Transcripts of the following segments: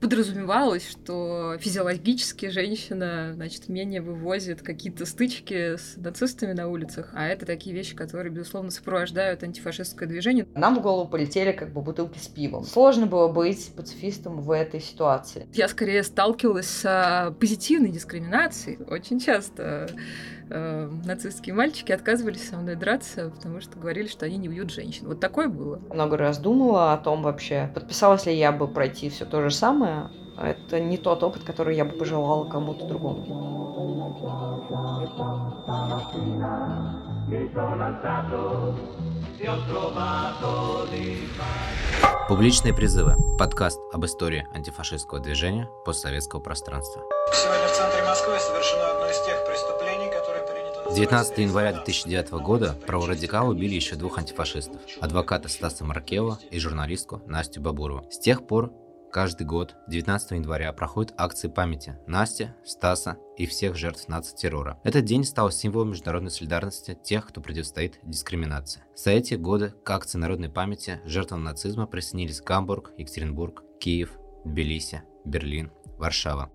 подразумевалось, что физиологически женщина, значит, менее вывозит какие-то стычки с нацистами на улицах, а это такие вещи, которые, безусловно, сопровождают антифашистское движение. Нам в голову полетели как бы бутылки с пивом. Сложно было быть пацифистом в этой ситуации. Я скорее сталкивалась с а, позитивной дискриминацией. Очень часто э, нацистские мальчики отказывались со мной драться, потому что говорили, что они не убьют женщин. Вот такое было. Много раз думала о том вообще, подписалась ли я бы пройти все то же самое. Это не тот опыт, который я бы пожелала кому-то другому. Публичные призывы. Подкаст об истории антифашистского движения постсоветского пространства. Сегодня в центре Москвы совершено одно из тех преступлений, которые 19 января 2009 года праворадикалы убили еще двух антифашистов – адвоката Стаса Маркева и журналистку Настю Бабурову. С тех пор Каждый год 19 января проходят акции памяти Насти, Стаса и всех жертв нацтеррора. Этот день стал символом международной солидарности тех, кто противостоит дискриминации. За эти годы к акции народной памяти жертвам нацизма присоединились Гамбург, Екатеринбург, Киев, Тбилиси, Берлин, Варшава.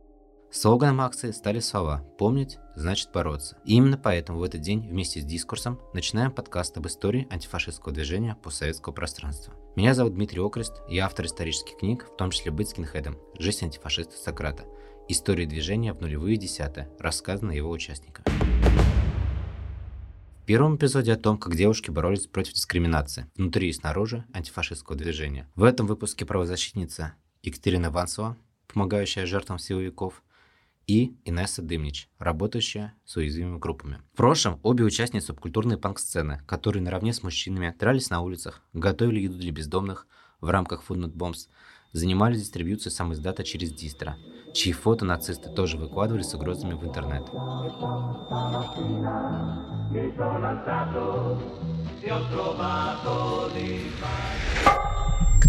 Слоганом акции стали слова «Помнить значит бороться». И именно поэтому в этот день вместе с дискурсом начинаем подкаст об истории антифашистского движения постсоветского пространства. Меня зовут Дмитрий Окрест, я автор исторических книг, в том числе «Быть скинхедом», «Жизнь антифашиста Сократа», «История движения в нулевые десятые», рассказанная его участниками. В первом эпизоде о том, как девушки боролись против дискриминации внутри и снаружи антифашистского движения. В этом выпуске правозащитница Екатерина Ванцева, помогающая жертвам силовиков, и Инесса Дымнич, работающая с уязвимыми группами. В прошлом обе участницы субкультурной панк-сцены, которые наравне с мужчинами дрались на улицах, готовили еду для бездомных в рамках Food Not Bombs, занимались дистрибьюцией сам издата через дистро, чьи фото нацисты тоже выкладывали с угрозами в интернет.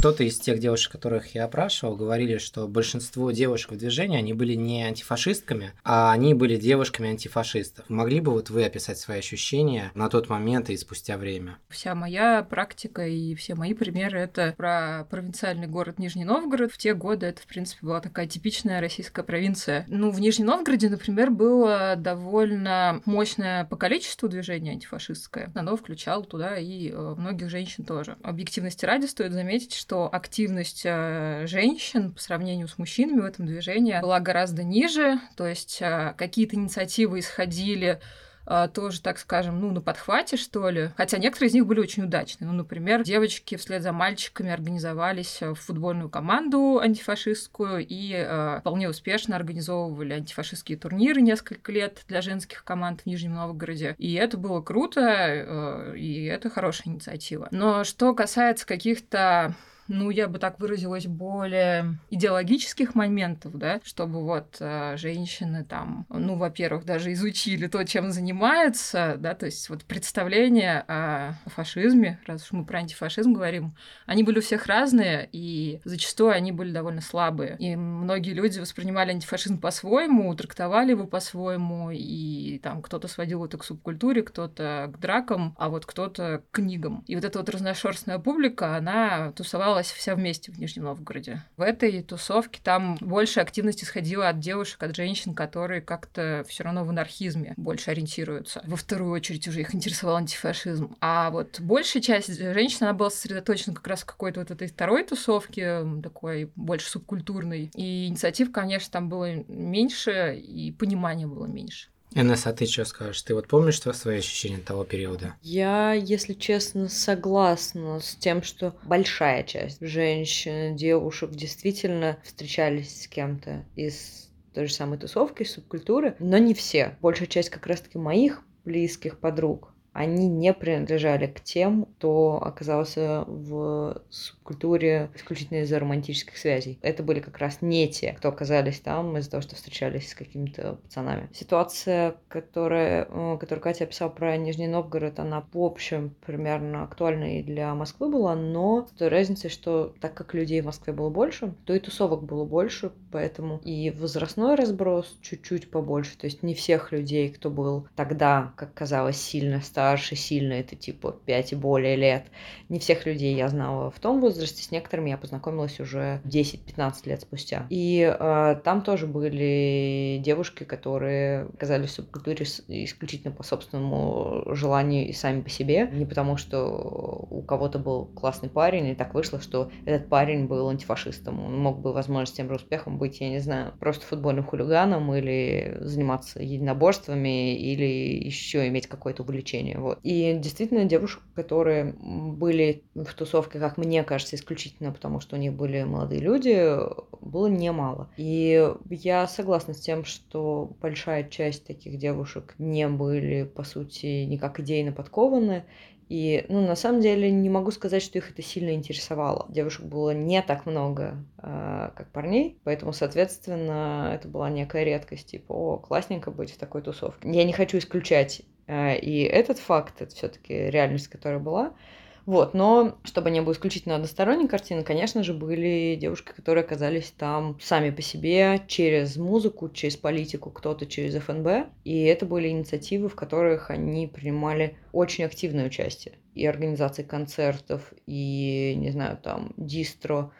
Кто-то из тех девушек, которых я опрашивал, говорили, что большинство девушек в движении, они были не антифашистками, а они были девушками антифашистов. Могли бы вот вы описать свои ощущения на тот момент и спустя время? Вся моя практика и все мои примеры — это про провинциальный город Нижний Новгород. В те годы это, в принципе, была такая типичная российская провинция. Ну, в Нижнем Новгороде, например, было довольно мощное по количеству движения антифашистское. Оно включало туда и э, многих женщин тоже. Объективности ради стоит заметить, что что активность э, женщин по сравнению с мужчинами в этом движении была гораздо ниже, то есть э, какие-то инициативы исходили тоже, так скажем, ну, на подхвате, что ли. Хотя некоторые из них были очень удачные. Ну, например, девочки вслед за мальчиками организовались в футбольную команду антифашистскую и э, вполне успешно организовывали антифашистские турниры несколько лет для женских команд в Нижнем Новгороде. И это было круто, э, и это хорошая инициатива. Но что касается каких-то ну, я бы так выразилась, более идеологических моментов, да, чтобы вот э, женщины там, ну, во-первых, даже изучили то, чем занимаются, да, то есть вот представления о фашизме, раз уж мы про антифашизм говорим, они были у всех разные, и зачастую они были довольно слабые. И многие люди воспринимали антифашизм по-своему, трактовали его по-своему, и там кто-то сводил это к субкультуре, кто-то к дракам, а вот кто-то к книгам. И вот эта вот разношерстная публика, она тусовала тусовалась вся вместе в Нижнем Новгороде. В этой тусовке там больше активности сходила от девушек, от женщин, которые как-то все равно в анархизме больше ориентируются. Во вторую очередь уже их интересовал антифашизм. А вот большая часть женщин, она была сосредоточена как раз в какой-то вот этой второй тусовке, такой больше субкультурной. И инициатив, конечно, там было меньше, и понимания было меньше. Инесса, а ты что скажешь? Ты вот помнишь свои ощущения того периода? Я, если честно, согласна с тем, что большая часть женщин, девушек действительно встречались с кем-то из той же самой тусовки, субкультуры, но не все. Большая часть как раз-таки моих близких подруг они не принадлежали к тем, кто оказался в субкультуре исключительно из-за романтических связей. Это были как раз не те, кто оказались там из-за того, что встречались с какими-то пацанами. Ситуация, которая, э, которую Катя описала про Нижний Новгород, она в общем примерно актуальна и для Москвы была, но с той разницей, что так как людей в Москве было больше, то и тусовок было больше, поэтому и возрастной разброс чуть-чуть побольше. То есть не всех людей, кто был тогда, как казалось, сильно старше, старше сильно, это типа 5 и более лет. Не всех людей я знала в том возрасте, с некоторыми я познакомилась уже 10-15 лет спустя. И э, там тоже были девушки, которые оказались в субкультуре исключительно по собственному желанию и сами по себе, не потому что у кого-то был классный парень, и так вышло, что этот парень был антифашистом. Он мог бы, возможно, с тем же успехом быть, я не знаю, просто футбольным хулиганом или заниматься единоборствами или еще иметь какое-то увлечение. Вот. И действительно девушек, которые были в тусовке, как мне кажется, исключительно потому, что у них были молодые люди, было немало. И я согласна с тем, что большая часть таких девушек не были, по сути, никак идейно подкованы, и, ну, на самом деле, не могу сказать, что их это сильно интересовало. Девушек было не так много, э, как парней, поэтому, соответственно, это была некая редкость, типа, о, классненько быть в такой тусовке. Я не хочу исключать и этот факт, это все таки реальность, которая была, вот, но чтобы не было исключительно односторонней картины, конечно же, были девушки, которые оказались там сами по себе через музыку, через политику, кто-то через ФНБ. И это были инициативы, в которых они принимали очень активное участие. И организации концертов, и, не знаю, там, дистро,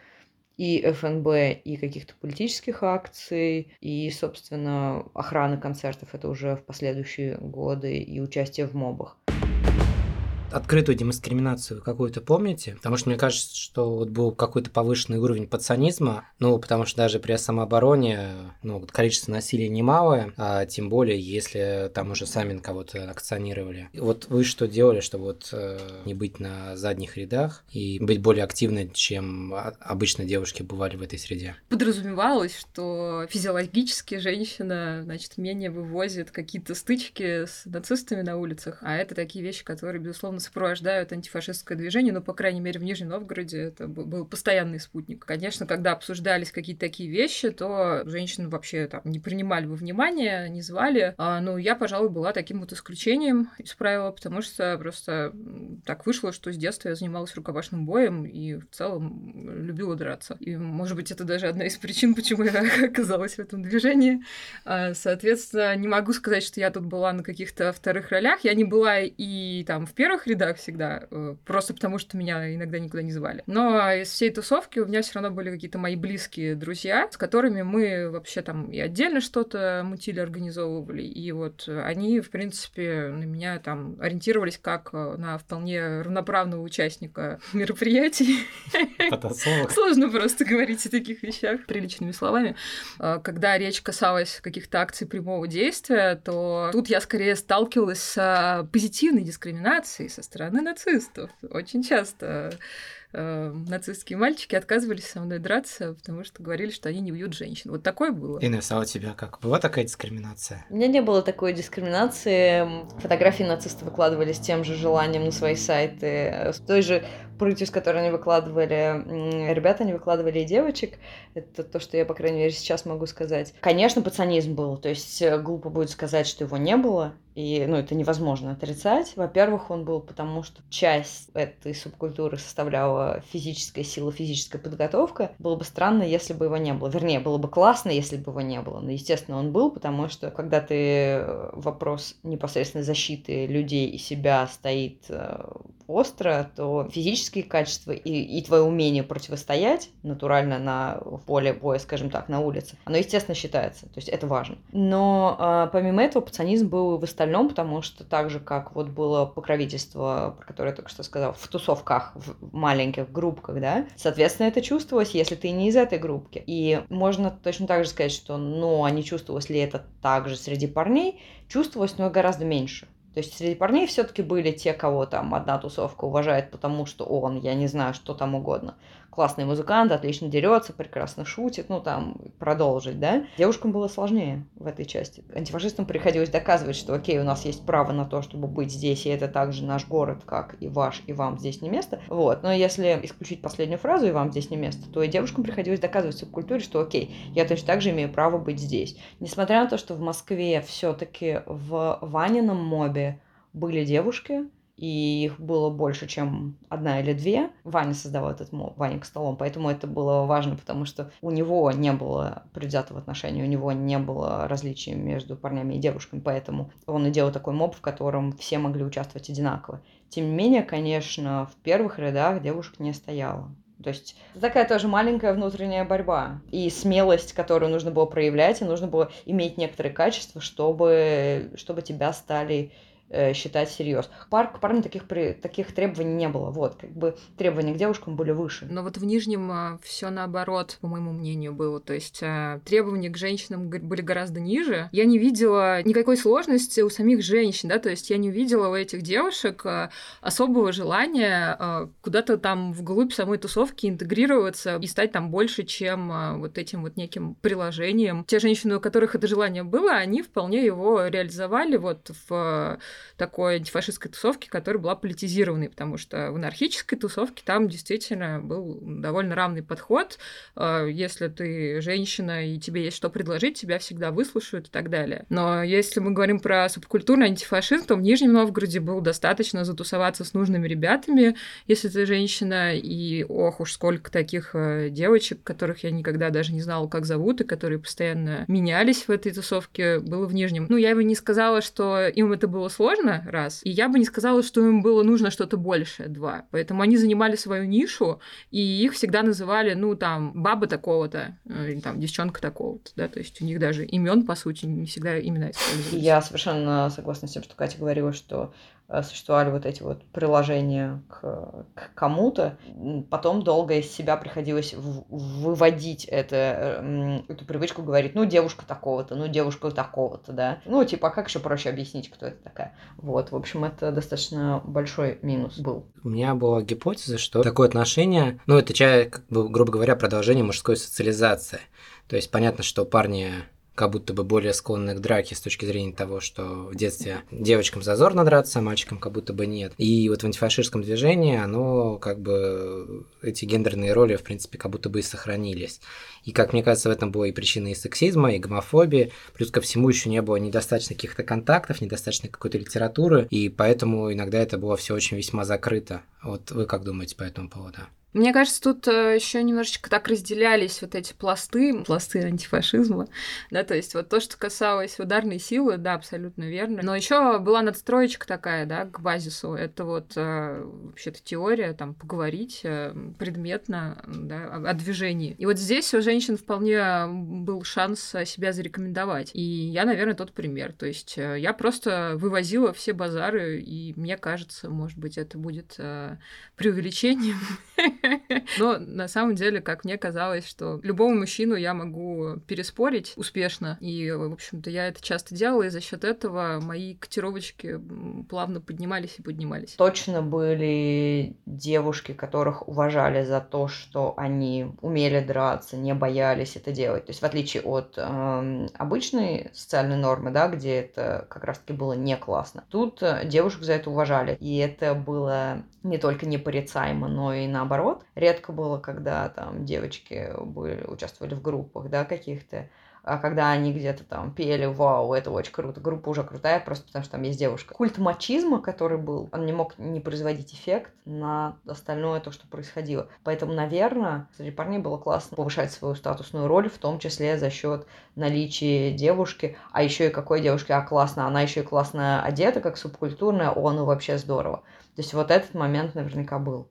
и ФНБ, и каких-то политических акций, и, собственно, охраны концертов, это уже в последующие годы, и участие в мобах открытую дискриминацию какую-то помните? Потому что мне кажется, что вот был какой-то повышенный уровень пацанизма, ну, потому что даже при самообороне, ну, количество насилия немалое, а тем более, если там уже сами кого-то акционировали. Вот вы что делали, чтобы вот э, не быть на задних рядах и быть более активной, чем обычно девушки бывали в этой среде? Подразумевалось, что физиологически женщина, значит, менее вывозит какие-то стычки с нацистами на улицах, а это такие вещи, которые, безусловно, сопровождают антифашистское движение, но, по крайней мере, в Нижнем Новгороде это был постоянный спутник. Конечно, когда обсуждались какие-то такие вещи, то женщин вообще там не принимали во внимание, не звали. А, ну, я, пожалуй, была таким вот исключением из правила, потому что просто так вышло, что с детства я занималась рукопашным боем и в целом любила драться. И, может быть, это даже одна из причин, почему я оказалась в этом движении. А, соответственно, не могу сказать, что я тут была на каких-то вторых ролях. Я не была и там в первых рядах всегда, э, просто потому что меня иногда никуда не звали. Но из всей тусовки у меня все равно были какие-то мои близкие друзья, с которыми мы вообще там и отдельно что-то мутили, организовывали, и вот они, в принципе, на меня там ориентировались как э, на вполне равноправного участника мероприятий. Сложно просто говорить о таких вещах приличными словами. Э, когда речь касалась каких-то акций прямого действия, то тут я скорее сталкивалась с позитивной дискриминацией, со стороны нацистов. Очень часто э, нацистские мальчики отказывались со мной драться, потому что говорили, что они не убьют женщин. Вот такое было. Инесса, а у тебя как? Была такая дискриминация? У меня не было такой дискриминации. Фотографии нацистов выкладывали с тем же желанием на свои сайты, с той же прытью, с которой они выкладывали ребята, они выкладывали и девочек. Это то, что я, по крайней мере, сейчас могу сказать. Конечно, пацанизм был, то есть э, глупо будет сказать, что его не было, и, ну, это невозможно отрицать. Во-первых, он был потому, что часть этой субкультуры составляла физическая сила, физическая подготовка. Было бы странно, если бы его не было. Вернее, было бы классно, если бы его не было. Но, естественно, он был, потому что, когда ты э, вопрос непосредственно защиты людей и себя стоит э, остро, то физические качества и, и твое умение противостоять натурально на поле боя, скажем так, на улице, оно, естественно, считается. То есть это важно. Но а, помимо этого пацанизм был в остальном, потому что так же, как вот было покровительство, про которое я только что сказала, в тусовках, в маленьких группках, да, соответственно, это чувствовалось, если ты не из этой группки. И можно точно так же сказать, что, ну, а не чувствовалось ли это также среди парней, чувствовалось, но гораздо меньше. То есть среди парней все-таки были те, кого там одна тусовка уважает, потому что он, я не знаю, что там угодно классный музыкант, отлично дерется, прекрасно шутит, ну там продолжить, да. Девушкам было сложнее в этой части. Антифашистам приходилось доказывать, что окей, у нас есть право на то, чтобы быть здесь, и это также наш город, как и ваш, и вам здесь не место. Вот. Но если исключить последнюю фразу, и вам здесь не место, то и девушкам приходилось доказывать субкультуре, что окей, я точно так же имею право быть здесь. Несмотря на то, что в Москве все-таки в Ванином мобе были девушки, и их было больше, чем одна или две. Ваня создавал этот моб, Ваня к столом, поэтому это было важно, потому что у него не было предвзятого отношения, у него не было различий между парнями и девушками, поэтому он и делал такой моб, в котором все могли участвовать одинаково. Тем не менее, конечно, в первых рядах девушек не стояло. То есть такая тоже маленькая внутренняя борьба и смелость, которую нужно было проявлять, и нужно было иметь некоторые качества, чтобы, чтобы тебя стали считать всерьез. Пар, к парням таких, при, таких требований не было. Вот, как бы требования к девушкам были выше. Но вот в Нижнем а, все наоборот, по моему мнению, было. То есть а, требования к женщинам были гораздо ниже. Я не видела никакой сложности у самих женщин, да, то есть я не увидела у этих девушек а, особого желания куда-то там вглубь самой тусовки интегрироваться и стать там больше, чем вот этим вот неким приложением. Те женщины, у которых это желание было, они вполне его реализовали вот в такой антифашистской тусовки, которая была политизированной, потому что в анархической тусовке там действительно был довольно равный подход. А, если ты женщина и тебе есть что предложить, тебя всегда выслушают и так далее. Но если мы говорим про субкультурный антифашизм, то в Нижнем Новгороде было достаточно затусоваться с нужными ребятами, если ты женщина, и ох уж сколько таких э, девочек, которых я никогда даже не знала, как зовут, и которые постоянно менялись в этой тусовке, было в Нижнем. Ну, я бы не сказала, что им это было сложно, сложно, раз. И я бы не сказала, что им было нужно что-то большее, два. Поэтому они занимали свою нишу, и их всегда называли, ну, там, баба такого-то, э, или там, девчонка такого-то, да, то есть у них даже имен, по сути, не всегда имена используются. Я совершенно согласна с тем, что Катя говорила, что Э, существовали вот эти вот приложения к, к кому-то. Потом долго из себя приходилось в, выводить это, эту привычку, говорить, ну, девушка такого-то, ну, девушка такого-то, да. Ну, типа, а как еще проще объяснить, кто это такая? Вот, в общем, это достаточно большой минус был. У меня была гипотеза, что такое отношение, ну, это, как бы, грубо говоря, продолжение мужской социализации. То есть понятно, что парни как будто бы более склонны к драке с точки зрения того, что в детстве девочкам зазорно драться, а мальчикам как будто бы нет. И вот в антифашистском движении оно как бы эти гендерные роли, в принципе, как будто бы и сохранились. И, как мне кажется, в этом была и причина и сексизма, и гомофобии. Плюс ко всему еще не было недостаточно каких-то контактов, недостаточно какой-то литературы, и поэтому иногда это было все очень весьма закрыто. Вот вы как думаете по этому поводу? Мне кажется, тут э, еще немножечко так разделялись вот эти пласты, пласты антифашизма, да, то есть вот то, что касалось ударной силы, да, абсолютно верно. Но еще была надстроечка такая, да, к базису. Это вот э, вообще-то теория, там, поговорить э, предметно, да, о, о движении. И вот здесь у женщин вполне был шанс себя зарекомендовать. И я, наверное, тот пример. То есть я просто вывозила все базары, и мне кажется, может быть, это будет преувеличением Но на самом деле, как мне казалось, что любому мужчину я могу переспорить успешно. И, в общем-то, я это часто делала, и за счет этого мои котировочки плавно поднимались и поднимались. Точно были девушки, которых уважали за то, что они умели драться, не боялись это делать. То есть, в отличие от э, обычной социальной нормы, да, где это как раз-таки было не классно, тут девушек за это уважали. И это было не только непорицаемо, но и наоборот наоборот. Редко было, когда там девочки были, участвовали в группах, да, каких-то, а когда они где-то там пели, вау, это очень круто, группа уже крутая, просто потому что там есть девушка. Культ мачизма, который был, он не мог не производить эффект на остальное то, что происходило. Поэтому, наверное, среди парней было классно повышать свою статусную роль, в том числе за счет наличия девушки, а еще и какой девушки, а классно, она еще и классно одета, как субкультурная, о, ну вообще здорово. То есть вот этот момент наверняка был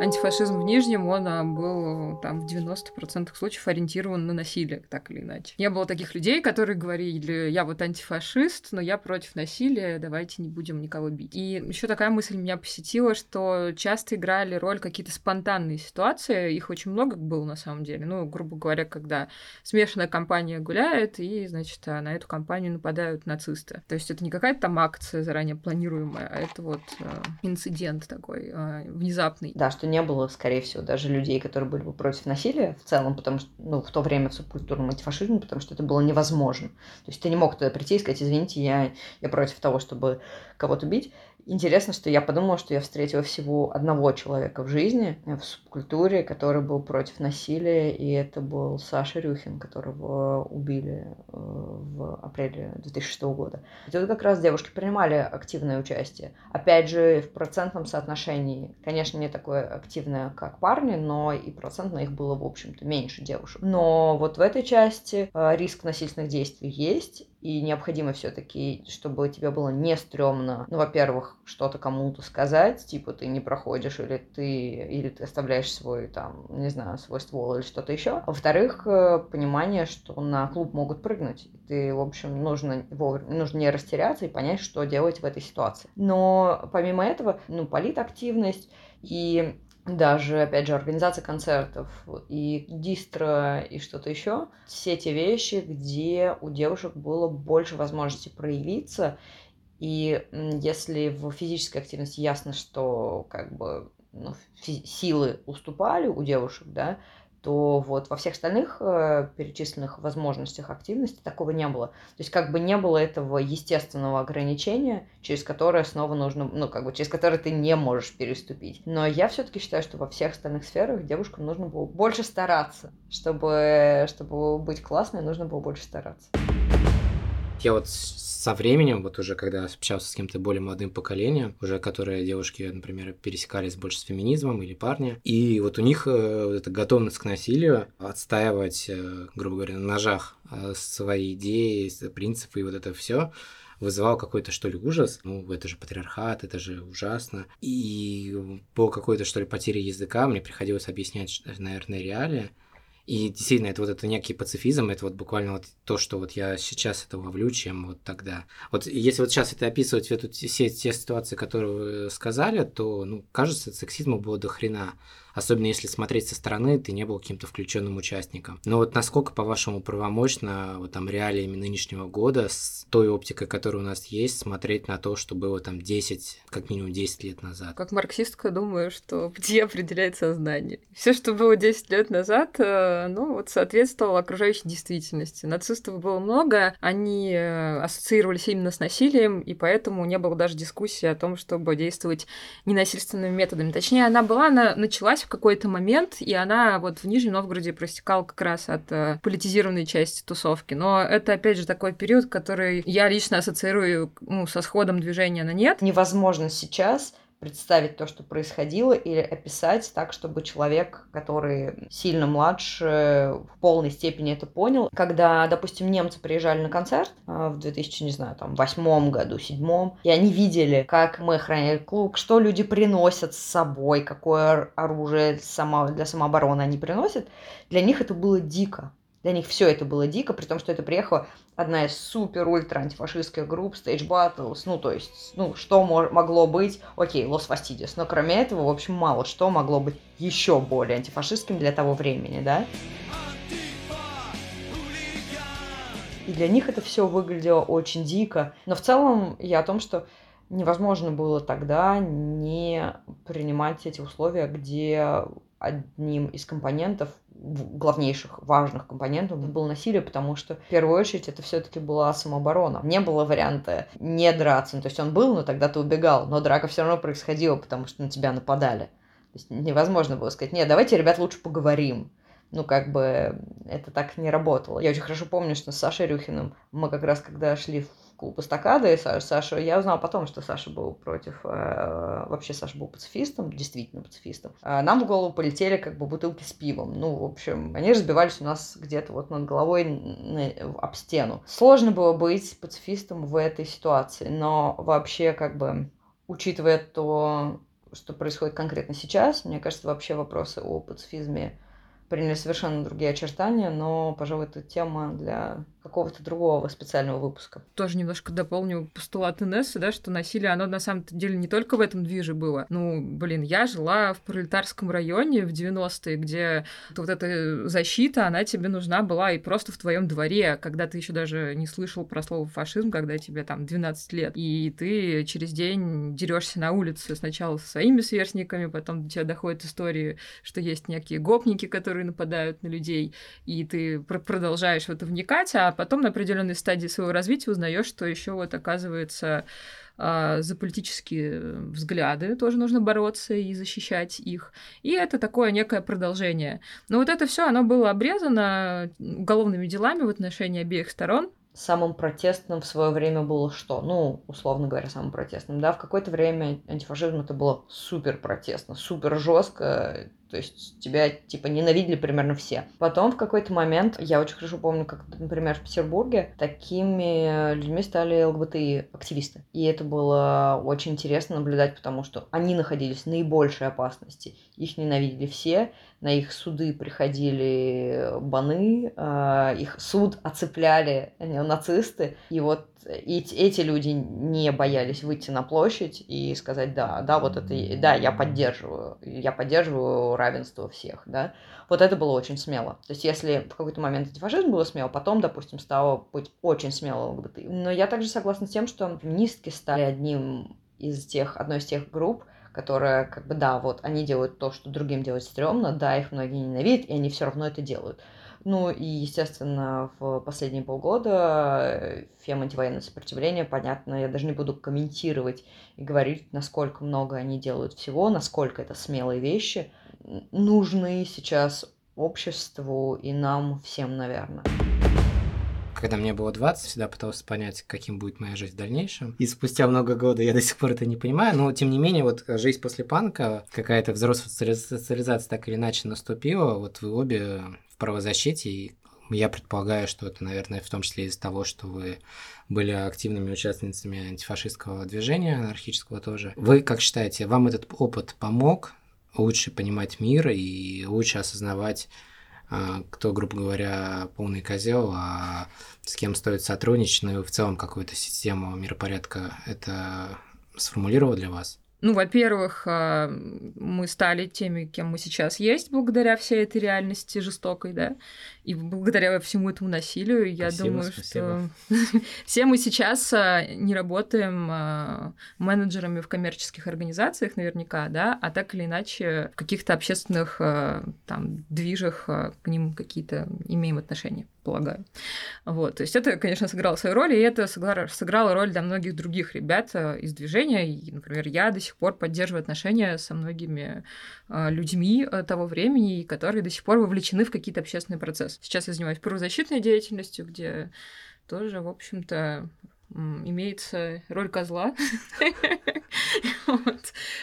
антифашизм в Нижнем, он а, был там в 90% случаев ориентирован на насилие, так или иначе. Не было таких людей, которые говорили, я вот антифашист, но я против насилия, давайте не будем никого бить. И еще такая мысль меня посетила, что часто играли роль какие-то спонтанные ситуации, их очень много было на самом деле. Ну, грубо говоря, когда смешанная компания гуляет, и, значит, а, на эту компанию нападают нацисты. То есть это не какая-то там акция заранее планируемая, а это вот э, инцидент такой э, внезапный. Да, что не было, скорее всего, даже людей, которые были бы против насилия в целом, потому что, ну, в то время в субкультурном антифашизме, потому что это было невозможно. То есть ты не мог туда прийти и сказать, извините, я, я против того, чтобы кого-то бить, интересно, что я подумала, что я встретила всего одного человека в жизни, в субкультуре, который был против насилия, и это был Саша Рюхин, которого убили э, в апреле 2006 года. И тут как раз девушки принимали активное участие. Опять же, в процентном соотношении, конечно, не такое активное, как парни, но и процентно их было, в общем-то, меньше девушек. Но вот в этой части э, риск насильственных действий есть, и необходимо все-таки, чтобы тебе было не стрёмно, ну, во-первых, что-то кому-то сказать, типа ты не проходишь, или ты, или ты оставляешь свой, там, не знаю, свой ствол или что-то еще. Во-вторых, э, понимание, что на клуб могут прыгнуть. Ты, в общем, нужно вовремя, нужно не растеряться и понять, что делать в этой ситуации. Но помимо этого, ну, политактивность и даже, опять же, организация концертов и дистро и что-то еще. Все те вещи, где у девушек было больше возможности проявиться. И если в физической активности ясно, что как бы ну, силы уступали у девушек, да, то вот во всех остальных э, перечисленных возможностях активности такого не было. То есть как бы не было этого естественного ограничения, через которое снова нужно, ну как бы через которое ты не можешь переступить. Но я все-таки считаю, что во всех остальных сферах девушкам нужно было больше стараться, чтобы, чтобы быть классной, нужно было больше стараться. Я вот со временем, вот уже когда общался с кем-то более молодым поколением, уже которые девушки, например, пересекались больше с феминизмом или парни, и вот у них э, вот эта готовность к насилию, отстаивать, э, грубо говоря, на ножах э, свои идеи, принципы и вот это все, вызывал какой-то, что ли, ужас. Ну, это же патриархат, это же ужасно. И по какой-то, что ли, потере языка мне приходилось объяснять, наверное, реалии. И действительно, это вот это некий пацифизм, это вот буквально вот то, что вот я сейчас это ловлю, чем вот тогда. Вот если вот сейчас это описывать, эту, все те ситуации, которые вы сказали, то, ну, кажется, сексизма было до хрена особенно если смотреть со стороны, ты не был каким-то включенным участником. Но вот насколько, по-вашему, правомочно вот там реалиями нынешнего года с той оптикой, которая у нас есть, смотреть на то, что было там 10, как минимум 10 лет назад? Как марксистка думаю, что где определяет сознание. Все, что было 10 лет назад, э, ну вот соответствовало окружающей действительности. Нацистов было много, они э, ассоциировались именно с насилием, и поэтому не было даже дискуссии о том, чтобы действовать ненасильственными методами. Точнее, она была, она началась в какой-то момент, и она вот в Нижнем Новгороде простекала как раз от э, политизированной части тусовки. Но это, опять же, такой период, который я лично ассоциирую ну, со сходом движения на нет. Невозможно сейчас представить то, что происходило, или описать так, чтобы человек, который сильно младше, в полной степени это понял. Когда, допустим, немцы приезжали на концерт а, в 2000, не знаю, там, восьмом году, седьмом, и они видели, как мы охраняли клуб, что люди приносят с собой, какое оружие для самообороны они приносят, для них это было дико. Для них все это было дико, при том, что это приехала одна из супер-ультра антифашистских групп, Stage Battles, ну, то есть, ну, что могло быть, окей, Лос Фастидиос, но кроме этого, в общем, мало что могло быть еще более антифашистским для того времени, да? И для них это все выглядело очень дико. Но в целом я о том, что невозможно было тогда не принимать эти условия, где одним из компонентов, главнейших, важных компонентов было насилие, потому что в первую очередь это все-таки была самооборона. Не было варианта не драться. Ну, то есть он был, но тогда ты убегал, но драка все равно происходила, потому что на тебя нападали. То есть невозможно было сказать, нет, давайте, ребят, лучше поговорим. Ну, как бы это так не работало. Я очень хорошо помню, что с Сашей Рюхиным мы как раз, когда шли в клуб эстакады, и Саша, я узнала потом, что Саша был против, э, вообще Саша был пацифистом, действительно пацифистом. А нам в голову полетели как бы бутылки с пивом. Ну, в общем, они разбивались у нас где-то вот над головой на, об стену. Сложно было быть пацифистом в этой ситуации, но вообще как бы учитывая то, что происходит конкретно сейчас, мне кажется, вообще вопросы о пацифизме приняли совершенно другие очертания, но, пожалуй, это тема для какого-то другого специального выпуска. Тоже немножко дополню постулат Инессы, да, что насилие, оно на самом деле не только в этом движе было. Ну, блин, я жила в пролетарском районе в 90-е, где вот эта защита, она тебе нужна была и просто в твоем дворе, когда ты еще даже не слышал про слово фашизм, когда тебе там 12 лет, и ты через день дерешься на улице сначала со своими сверстниками, потом до тебя доходят истории, что есть некие гопники, которые нападают на людей, и ты продолжаешь в это вникать, а потом на определенной стадии своего развития узнаешь, что еще вот оказывается а, за политические взгляды тоже нужно бороться и защищать их. И это такое некое продолжение. Но вот это все, оно было обрезано уголовными делами в отношении обеих сторон самым протестным в свое время было что? Ну, условно говоря, самым протестным, да, в какое-то время антифашизм это было супер протестно, супер жестко, то есть тебя, типа, ненавидели примерно все. Потом в какой-то момент, я очень хорошо помню, как, например, в Петербурге такими людьми стали ЛГБТИ-активисты. И это было очень интересно наблюдать, потому что они находились в наибольшей опасности. Их ненавидели все, на их суды приходили баны, а, их суд оцепляли нацисты. И вот эти, эти люди не боялись выйти на площадь и сказать, да, да, вот это, да, я поддерживаю, я поддерживаю равенство всех, да. Вот это было очень смело. То есть, если в какой-то момент антифашизм было смело, потом, допустим, стало быть очень смело ЛГБТ. Но я также согласна с тем, что феминистки стали одним из тех, одной из тех групп, которая, как бы, да, вот они делают то, что другим делать стрёмно, да, их многие ненавидят, и они все равно это делают. Ну и, естественно, в последние полгода э, фем антивоенное сопротивление, понятно, я даже не буду комментировать и говорить, насколько много они делают всего, насколько это смелые вещи, нужны сейчас обществу и нам всем, наверное когда мне было 20, всегда пытался понять, каким будет моя жизнь в дальнейшем. И спустя много года я до сих пор это не понимаю, но тем не менее, вот жизнь после панка, какая-то взрослая социализация так или иначе наступила, вот вы обе в правозащите, и я предполагаю, что это, наверное, в том числе из-за того, что вы были активными участницами антифашистского движения, анархического тоже. Вы как считаете, вам этот опыт помог лучше понимать мир и лучше осознавать а, кто, грубо говоря, полный козел, а с кем стоит сотрудничать, ну и в целом какую-то систему миропорядка это сформулировал для вас? Ну, во-первых, а, мы стали теми, кем мы сейчас есть, благодаря всей этой реальности жестокой, да, и благодаря всему этому насилию, я спасибо, думаю, спасибо. что все мы сейчас а, не работаем а, менеджерами в коммерческих организациях наверняка, да, а так или иначе в каких-то общественных там движах к ним какие-то имеем отношения полагаю. Вот, то есть это, конечно, сыграло свою роль, и это сыграло, роль для многих других ребят э, из движения. И, например, я до сих пор поддерживаю отношения со многими э, людьми э, того времени, которые до сих пор вовлечены в какие-то общественные процессы. Сейчас я занимаюсь правозащитной деятельностью, где тоже, в общем-то, имеется роль козла.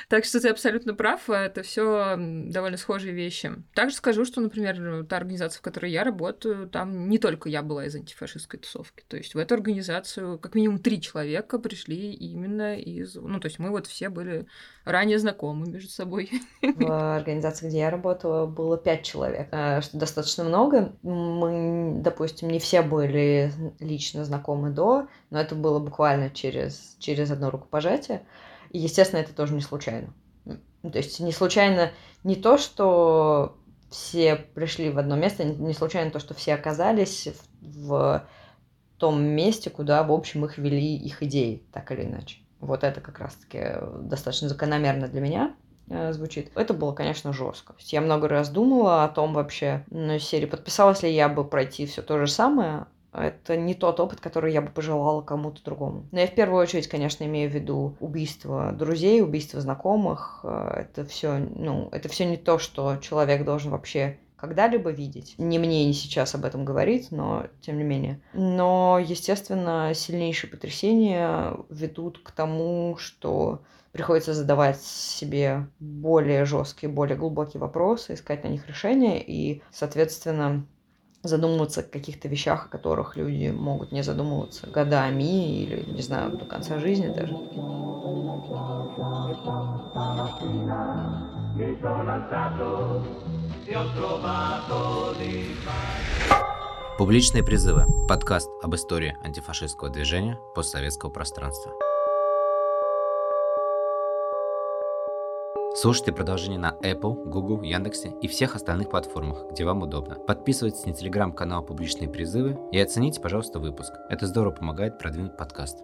Так что ты абсолютно прав, это все довольно схожие вещи. Также скажу, что, например, та организация, в которой я работаю, там не только я была из антифашистской тусовки. То есть в эту организацию как минимум три человека пришли именно из... Ну, то есть мы вот все были ранее знакомы между собой. В организации, где я работала, было пять человек, э, что достаточно много. Мы, допустим, не все были лично знакомы до, но это было буквально через, через одно рукопожатие. И, естественно, это тоже не случайно. То есть не случайно не то, что все пришли в одно место, не случайно то, что все оказались в, в том месте, куда, в общем, их вели их идеи, так или иначе. Вот это как раз-таки достаточно закономерно для меня э, звучит. Это было, конечно, жестко. Я много раз думала о том вообще, ну, серии, подписалась ли я бы пройти все то же самое, это не тот опыт, который я бы пожелала кому-то другому. Но я в первую очередь, конечно, имею в виду убийство друзей, убийство знакомых. Э, это все, ну, это все не то, что человек должен вообще когда-либо видеть. Не мне не сейчас об этом говорить, но тем не менее. Но, естественно, сильнейшие потрясения ведут к тому, что приходится задавать себе более жесткие, более глубокие вопросы, искать на них решения и, соответственно, задумываться о каких-то вещах, о которых люди могут не задумываться годами или, не знаю, до конца жизни даже. Публичные призывы. Подкаст об истории антифашистского движения постсоветского пространства. Слушайте продолжение на Apple, Google, Яндексе и всех остальных платформах, где вам удобно. Подписывайтесь на телеграм-канал «Публичные призывы» и оцените, пожалуйста, выпуск. Это здорово помогает продвинуть подкаст.